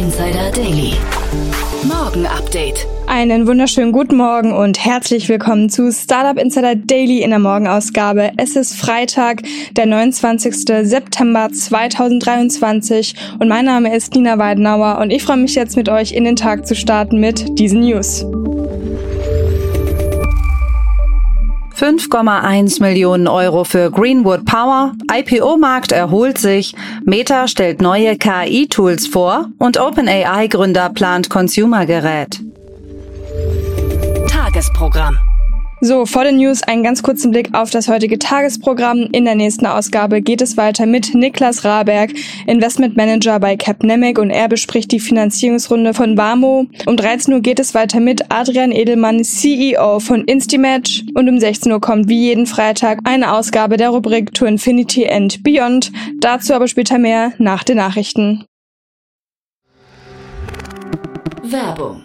Insider Daily. Morgen Update. Einen wunderschönen guten Morgen und herzlich willkommen zu Startup Insider Daily in der Morgenausgabe. Es ist Freitag, der 29. September 2023 und mein Name ist Nina Weidenauer und ich freue mich jetzt mit euch in den Tag zu starten mit diesen News. 5,1 Millionen Euro für Greenwood Power, IPO-Markt erholt sich, Meta stellt neue KI-Tools vor und OpenAI-Gründer plant Consumer-Gerät. Tagesprogramm. So, vor den News einen ganz kurzen Blick auf das heutige Tagesprogramm. In der nächsten Ausgabe geht es weiter mit Niklas Raberg, Investment Manager bei Capnemic und er bespricht die Finanzierungsrunde von Vamo. Um 13 Uhr geht es weiter mit Adrian Edelmann, CEO von Instimatch und um 16 Uhr kommt wie jeden Freitag eine Ausgabe der Rubrik To Infinity and Beyond. Dazu aber später mehr nach den Nachrichten. Werbung.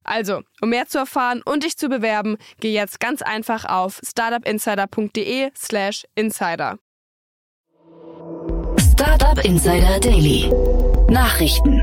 Also, um mehr zu erfahren und dich zu bewerben, geh jetzt ganz einfach auf startupinsider.de/slash insider. Startup Insider Daily. Nachrichten.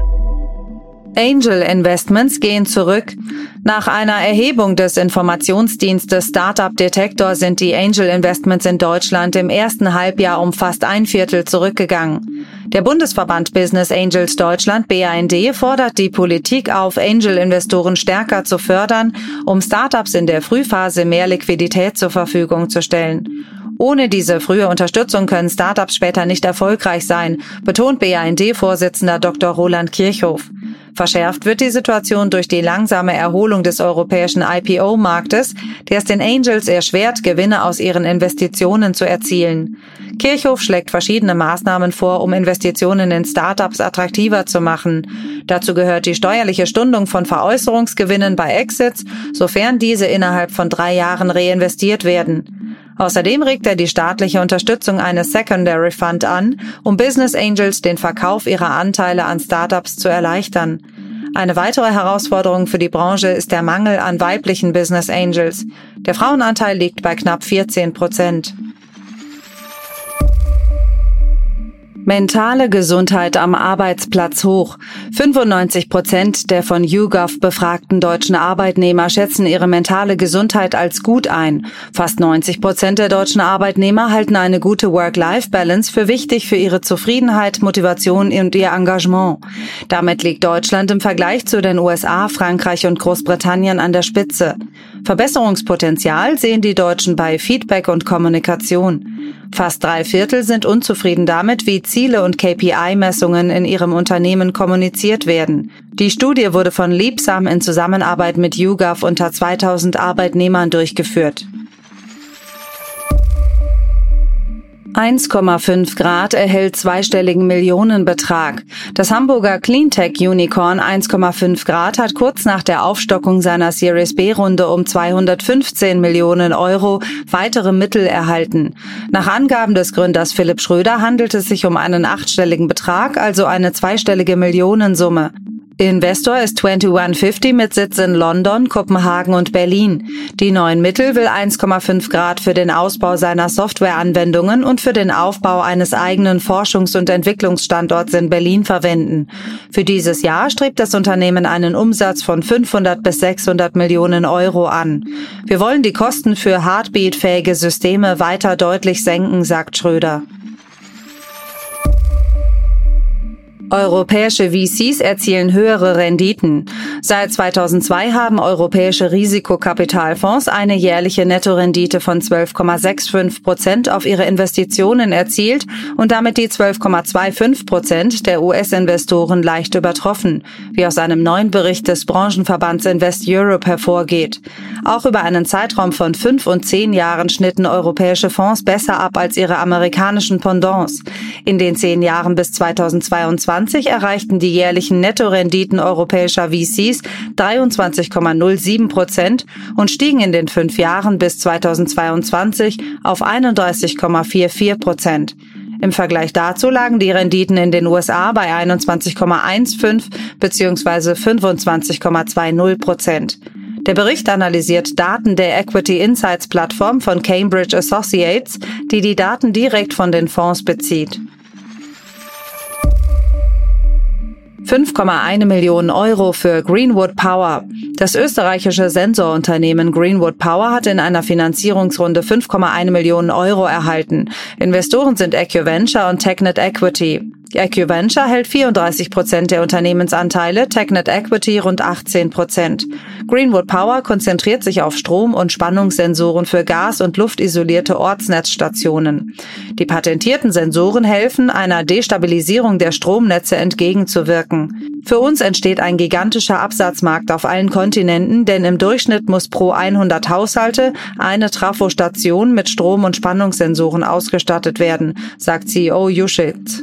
Angel Investments gehen zurück. Nach einer Erhebung des Informationsdienstes Startup Detector sind die Angel Investments in Deutschland im ersten Halbjahr um fast ein Viertel zurückgegangen. Der Bundesverband Business Angels Deutschland BAND fordert die Politik auf, Angel-Investoren stärker zu fördern, um Startups in der Frühphase mehr Liquidität zur Verfügung zu stellen. Ohne diese frühe Unterstützung können Startups später nicht erfolgreich sein, betont BAND-Vorsitzender Dr. Roland Kirchhoff. Verschärft wird die Situation durch die langsame Erholung des europäischen IPO-Marktes, der es den Angels erschwert, Gewinne aus ihren Investitionen zu erzielen. Kirchhoff schlägt verschiedene Maßnahmen vor, um Investitionen in Startups attraktiver zu machen. Dazu gehört die steuerliche Stundung von Veräußerungsgewinnen bei Exits, sofern diese innerhalb von drei Jahren reinvestiert werden. Außerdem regt er die staatliche Unterstützung eines Secondary Fund an, um Business Angels den Verkauf ihrer Anteile an Startups zu erleichtern. Eine weitere Herausforderung für die Branche ist der Mangel an weiblichen Business Angels. Der Frauenanteil liegt bei knapp 14 Prozent. Mentale Gesundheit am Arbeitsplatz hoch. 95 Prozent der von YouGov befragten deutschen Arbeitnehmer schätzen ihre mentale Gesundheit als gut ein. Fast 90 Prozent der deutschen Arbeitnehmer halten eine gute Work-Life-Balance für wichtig für ihre Zufriedenheit, Motivation und ihr Engagement. Damit liegt Deutschland im Vergleich zu den USA, Frankreich und Großbritannien an der Spitze. Verbesserungspotenzial sehen die Deutschen bei Feedback und Kommunikation. Fast drei Viertel sind unzufrieden damit, wie Ziele und KPI-Messungen in ihrem Unternehmen kommuniziert werden. Die Studie wurde von Liebsam in Zusammenarbeit mit YouGov unter 2000 Arbeitnehmern durchgeführt. 1,5 Grad erhält zweistelligen Millionenbetrag. Das Hamburger Cleantech Unicorn 1,5 Grad hat kurz nach der Aufstockung seiner Series B Runde um 215 Millionen Euro weitere Mittel erhalten. Nach Angaben des Gründers Philipp Schröder handelt es sich um einen achtstelligen Betrag, also eine zweistellige Millionensumme. Investor ist 2150 mit Sitz in London, Kopenhagen und Berlin. Die neuen Mittel will 1,5 Grad für den Ausbau seiner Softwareanwendungen und für den Aufbau eines eigenen Forschungs- und Entwicklungsstandorts in Berlin verwenden. Für dieses Jahr strebt das Unternehmen einen Umsatz von 500 bis 600 Millionen Euro an. Wir wollen die Kosten für Heartbeat-fähige Systeme weiter deutlich senken, sagt Schröder. Europäische VCs erzielen höhere Renditen. Seit 2002 haben europäische Risikokapitalfonds eine jährliche Nettorendite von 12,65 Prozent auf ihre Investitionen erzielt und damit die 12,25 Prozent der US-Investoren leicht übertroffen, wie aus einem neuen Bericht des Branchenverbands Invest Europe hervorgeht. Auch über einen Zeitraum von fünf und zehn Jahren schnitten europäische Fonds besser ab als ihre amerikanischen Pendants. In den zehn Jahren bis 2022 2020 erreichten die jährlichen Nettorenditen europäischer VCs 23,07 Prozent und stiegen in den fünf Jahren bis 2022 auf 31,44 Prozent. Im Vergleich dazu lagen die Renditen in den USA bei 21,15 bzw. 25,20 Prozent. Der Bericht analysiert Daten der Equity Insights Plattform von Cambridge Associates, die die Daten direkt von den Fonds bezieht. 5,1 Millionen Euro für Greenwood Power. Das österreichische Sensorunternehmen Greenwood Power hat in einer Finanzierungsrunde 5,1 Millionen Euro erhalten. Investoren sind AccuVenture und Technet Equity. AccuVenture hält 34 Prozent der Unternehmensanteile, Technet Equity rund 18 Prozent. Greenwood Power konzentriert sich auf Strom- und Spannungssensoren für gas- und luftisolierte Ortsnetzstationen. Die patentierten Sensoren helfen, einer Destabilisierung der Stromnetze entgegenzuwirken. Für uns entsteht ein gigantischer Absatzmarkt auf allen Kontinenten, denn im Durchschnitt muss pro 100 Haushalte eine Trafostation mit Strom- und Spannungssensoren ausgestattet werden, sagt CEO Yushit.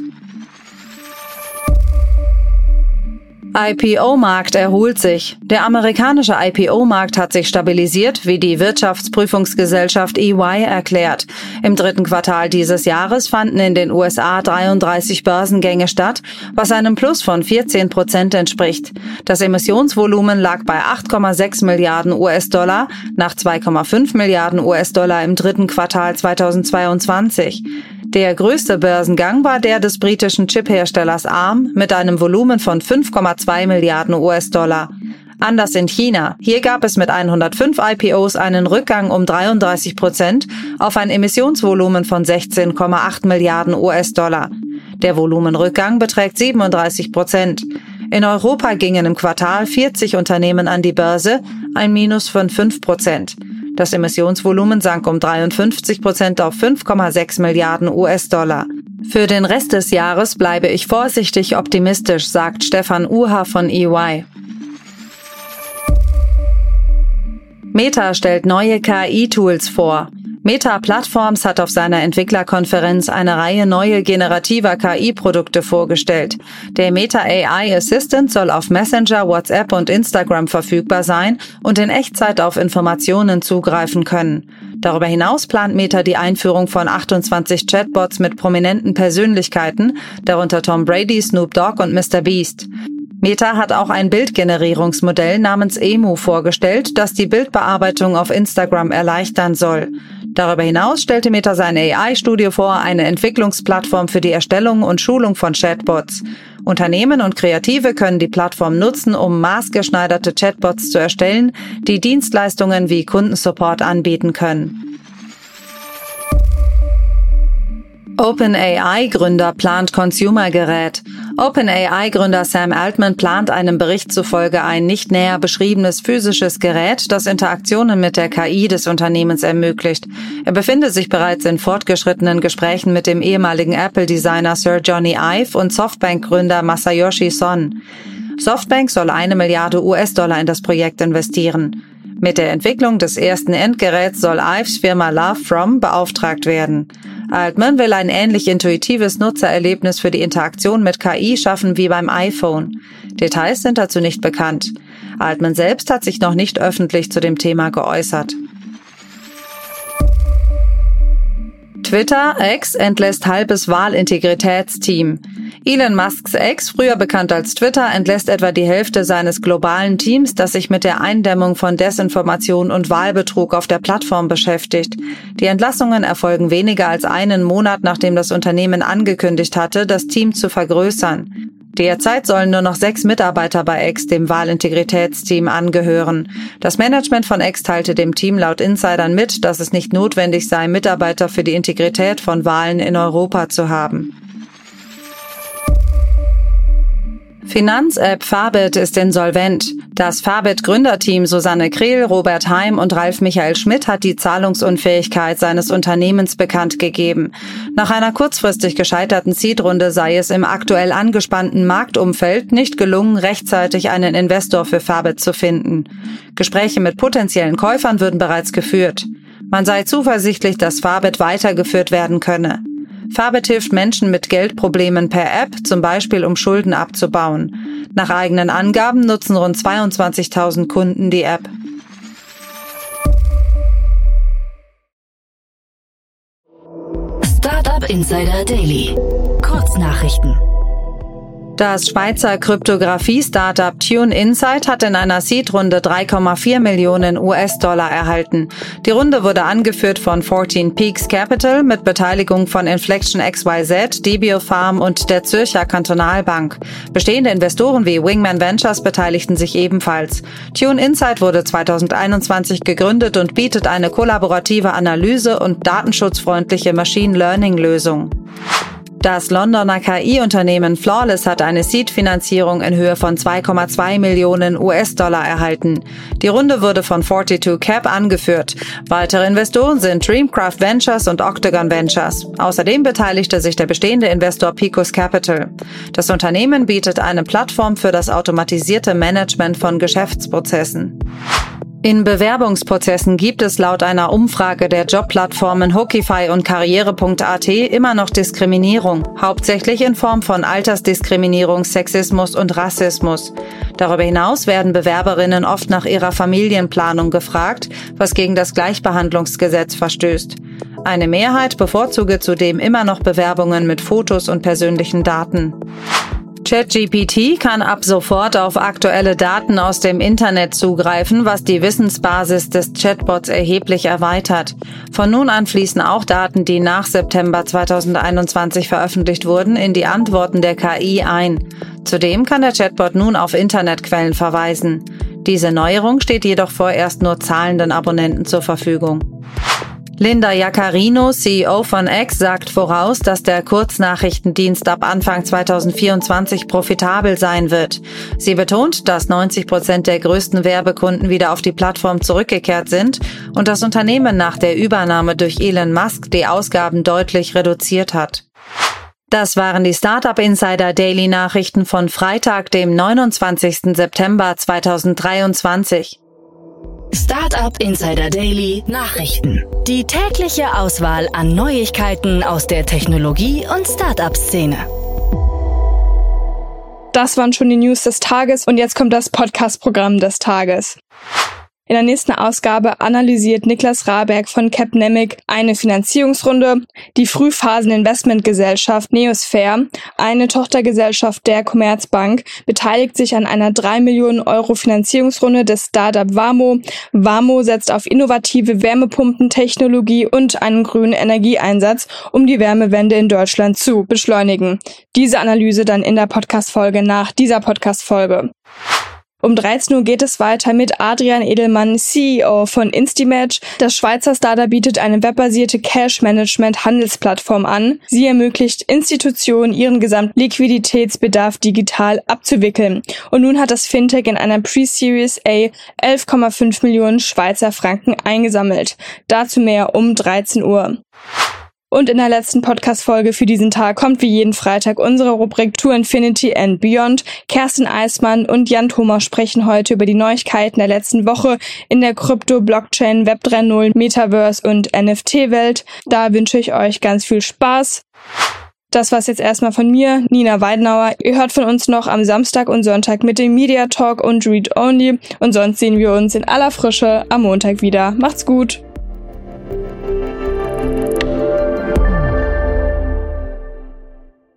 IPO-Markt erholt sich. Der amerikanische IPO-Markt hat sich stabilisiert, wie die Wirtschaftsprüfungsgesellschaft EY erklärt. Im dritten Quartal dieses Jahres fanden in den USA 33 Börsengänge statt, was einem Plus von 14 Prozent entspricht. Das Emissionsvolumen lag bei 8,6 Milliarden US-Dollar nach 2,5 Milliarden US-Dollar im dritten Quartal 2022. Der größte Börsengang war der des britischen Chipherstellers ARM mit einem Volumen von 5,2 Milliarden US-Dollar. Anders in China. Hier gab es mit 105 IPOs einen Rückgang um 33 Prozent auf ein Emissionsvolumen von 16,8 Milliarden US-Dollar. Der Volumenrückgang beträgt 37 Prozent. In Europa gingen im Quartal 40 Unternehmen an die Börse, ein Minus von 5 Prozent. Das Emissionsvolumen sank um 53 Prozent auf 5,6 Milliarden US-Dollar. Für den Rest des Jahres bleibe ich vorsichtig optimistisch, sagt Stefan Uha von EY. Meta stellt neue KI-Tools vor. Meta Platforms hat auf seiner Entwicklerkonferenz eine Reihe neue generativer KI-Produkte vorgestellt. Der Meta AI Assistant soll auf Messenger, WhatsApp und Instagram verfügbar sein und in Echtzeit auf Informationen zugreifen können. Darüber hinaus plant Meta die Einführung von 28 Chatbots mit prominenten Persönlichkeiten, darunter Tom Brady, Snoop Dogg und Mr. Beast. Meta hat auch ein Bildgenerierungsmodell namens Emu vorgestellt, das die Bildbearbeitung auf Instagram erleichtern soll. Darüber hinaus stellte Meta sein AI-Studio vor, eine Entwicklungsplattform für die Erstellung und Schulung von Chatbots. Unternehmen und Kreative können die Plattform nutzen, um maßgeschneiderte Chatbots zu erstellen, die Dienstleistungen wie Kundensupport anbieten können. OpenAI-Gründer plant Consumer-Gerät. OpenAI-Gründer Sam Altman plant einem Bericht zufolge ein nicht näher beschriebenes physisches Gerät, das Interaktionen mit der KI des Unternehmens ermöglicht. Er befinde sich bereits in fortgeschrittenen Gesprächen mit dem ehemaligen Apple-Designer Sir Johnny Ive und Softbank-Gründer Masayoshi Son. Softbank soll eine Milliarde US-Dollar in das Projekt investieren. Mit der Entwicklung des ersten Endgeräts soll Ives Firma Love From beauftragt werden. Altman will ein ähnlich intuitives Nutzererlebnis für die Interaktion mit KI schaffen wie beim iPhone. Details sind dazu nicht bekannt. Altman selbst hat sich noch nicht öffentlich zu dem Thema geäußert. Twitter X entlässt halbes Wahlintegritätsteam. Elon Musks Ex, früher bekannt als Twitter, entlässt etwa die Hälfte seines globalen Teams, das sich mit der Eindämmung von Desinformation und Wahlbetrug auf der Plattform beschäftigt. Die Entlassungen erfolgen weniger als einen Monat, nachdem das Unternehmen angekündigt hatte, das Team zu vergrößern. Derzeit sollen nur noch sechs Mitarbeiter bei X dem Wahlintegritätsteam angehören. Das Management von X teilte dem Team laut Insidern mit, dass es nicht notwendig sei, Mitarbeiter für die Integrität von Wahlen in Europa zu haben. Finanz-App Fabit ist insolvent. Das Fabit-Gründerteam Susanne Krehl, Robert Heim und Ralf Michael Schmidt hat die Zahlungsunfähigkeit seines Unternehmens bekannt gegeben. Nach einer kurzfristig gescheiterten Seed-Runde sei es im aktuell angespannten Marktumfeld nicht gelungen, rechtzeitig einen Investor für Fabit zu finden. Gespräche mit potenziellen Käufern würden bereits geführt. Man sei zuversichtlich, dass Fabit weitergeführt werden könne. Fabit hilft Menschen mit Geldproblemen per App, zum Beispiel um Schulden abzubauen. Nach eigenen Angaben nutzen rund 22.000 Kunden die App. Startup Insider Daily. Kurznachrichten. Das Schweizer Kryptographie-Startup Tune Insight hat in einer Seed-Runde 3,4 Millionen US-Dollar erhalten. Die Runde wurde angeführt von 14 Peaks Capital mit Beteiligung von Inflection XYZ, Debio Farm und der Zürcher Kantonalbank. Bestehende Investoren wie Wingman Ventures beteiligten sich ebenfalls. Tune Insight wurde 2021 gegründet und bietet eine kollaborative Analyse und datenschutzfreundliche Machine Learning-Lösung. Das Londoner KI-Unternehmen Flawless hat eine Seed-Finanzierung in Höhe von 2,2 Millionen US-Dollar erhalten. Die Runde wurde von 42 Cap angeführt. Weitere Investoren sind Dreamcraft Ventures und Octagon Ventures. Außerdem beteiligte sich der bestehende Investor Picos Capital. Das Unternehmen bietet eine Plattform für das automatisierte Management von Geschäftsprozessen. In Bewerbungsprozessen gibt es laut einer Umfrage der Jobplattformen Hookify und Karriere.at immer noch Diskriminierung, hauptsächlich in Form von Altersdiskriminierung, Sexismus und Rassismus. Darüber hinaus werden Bewerberinnen oft nach ihrer Familienplanung gefragt, was gegen das Gleichbehandlungsgesetz verstößt. Eine Mehrheit bevorzuge zudem immer noch Bewerbungen mit Fotos und persönlichen Daten. ChatGPT kann ab sofort auf aktuelle Daten aus dem Internet zugreifen, was die Wissensbasis des Chatbots erheblich erweitert. Von nun an fließen auch Daten, die nach September 2021 veröffentlicht wurden, in die Antworten der KI ein. Zudem kann der Chatbot nun auf Internetquellen verweisen. Diese Neuerung steht jedoch vorerst nur zahlenden Abonnenten zur Verfügung. Linda Jaccarino, CEO von X, sagt voraus, dass der Kurznachrichtendienst ab Anfang 2024 profitabel sein wird. Sie betont, dass 90 Prozent der größten Werbekunden wieder auf die Plattform zurückgekehrt sind und das Unternehmen nach der Übernahme durch Elon Musk die Ausgaben deutlich reduziert hat. Das waren die Startup Insider Daily Nachrichten von Freitag, dem 29. September 2023. Startup Insider Daily Nachrichten. Die tägliche Auswahl an Neuigkeiten aus der Technologie- und Startup-Szene. Das waren schon die News des Tages und jetzt kommt das Podcast-Programm des Tages. In der nächsten Ausgabe analysiert Niklas Raberg von Capnemic eine Finanzierungsrunde, die Frühphasen-Investmentgesellschaft Neosphere, eine Tochtergesellschaft der Commerzbank, beteiligt sich an einer 3 Millionen Euro Finanzierungsrunde des Startup Vamo. Vamo setzt auf innovative Wärmepumpentechnologie und einen grünen Energieeinsatz, um die Wärmewende in Deutschland zu beschleunigen. Diese Analyse dann in der Podcast-Folge nach dieser Podcast-Folge. Um 13 Uhr geht es weiter mit Adrian Edelmann, CEO von Instimatch. Das Schweizer Startup bietet eine webbasierte Cash-Management-Handelsplattform an. Sie ermöglicht Institutionen, ihren Gesamtliquiditätsbedarf digital abzuwickeln. Und nun hat das Fintech in einer Pre-Series A 11,5 Millionen Schweizer Franken eingesammelt. Dazu mehr um 13 Uhr. Und in der letzten Podcast-Folge für diesen Tag kommt wie jeden Freitag unsere Rubrik To Infinity and Beyond. Kerstin Eismann und Jan Thomas sprechen heute über die Neuigkeiten der letzten Woche in der Krypto, Blockchain, Web 3.0, Metaverse und NFT-Welt. Da wünsche ich euch ganz viel Spaß. Das war's jetzt erstmal von mir, Nina Weidenauer. Ihr hört von uns noch am Samstag und Sonntag mit dem Media Talk und Read Only. Und sonst sehen wir uns in aller Frische am Montag wieder. Macht's gut!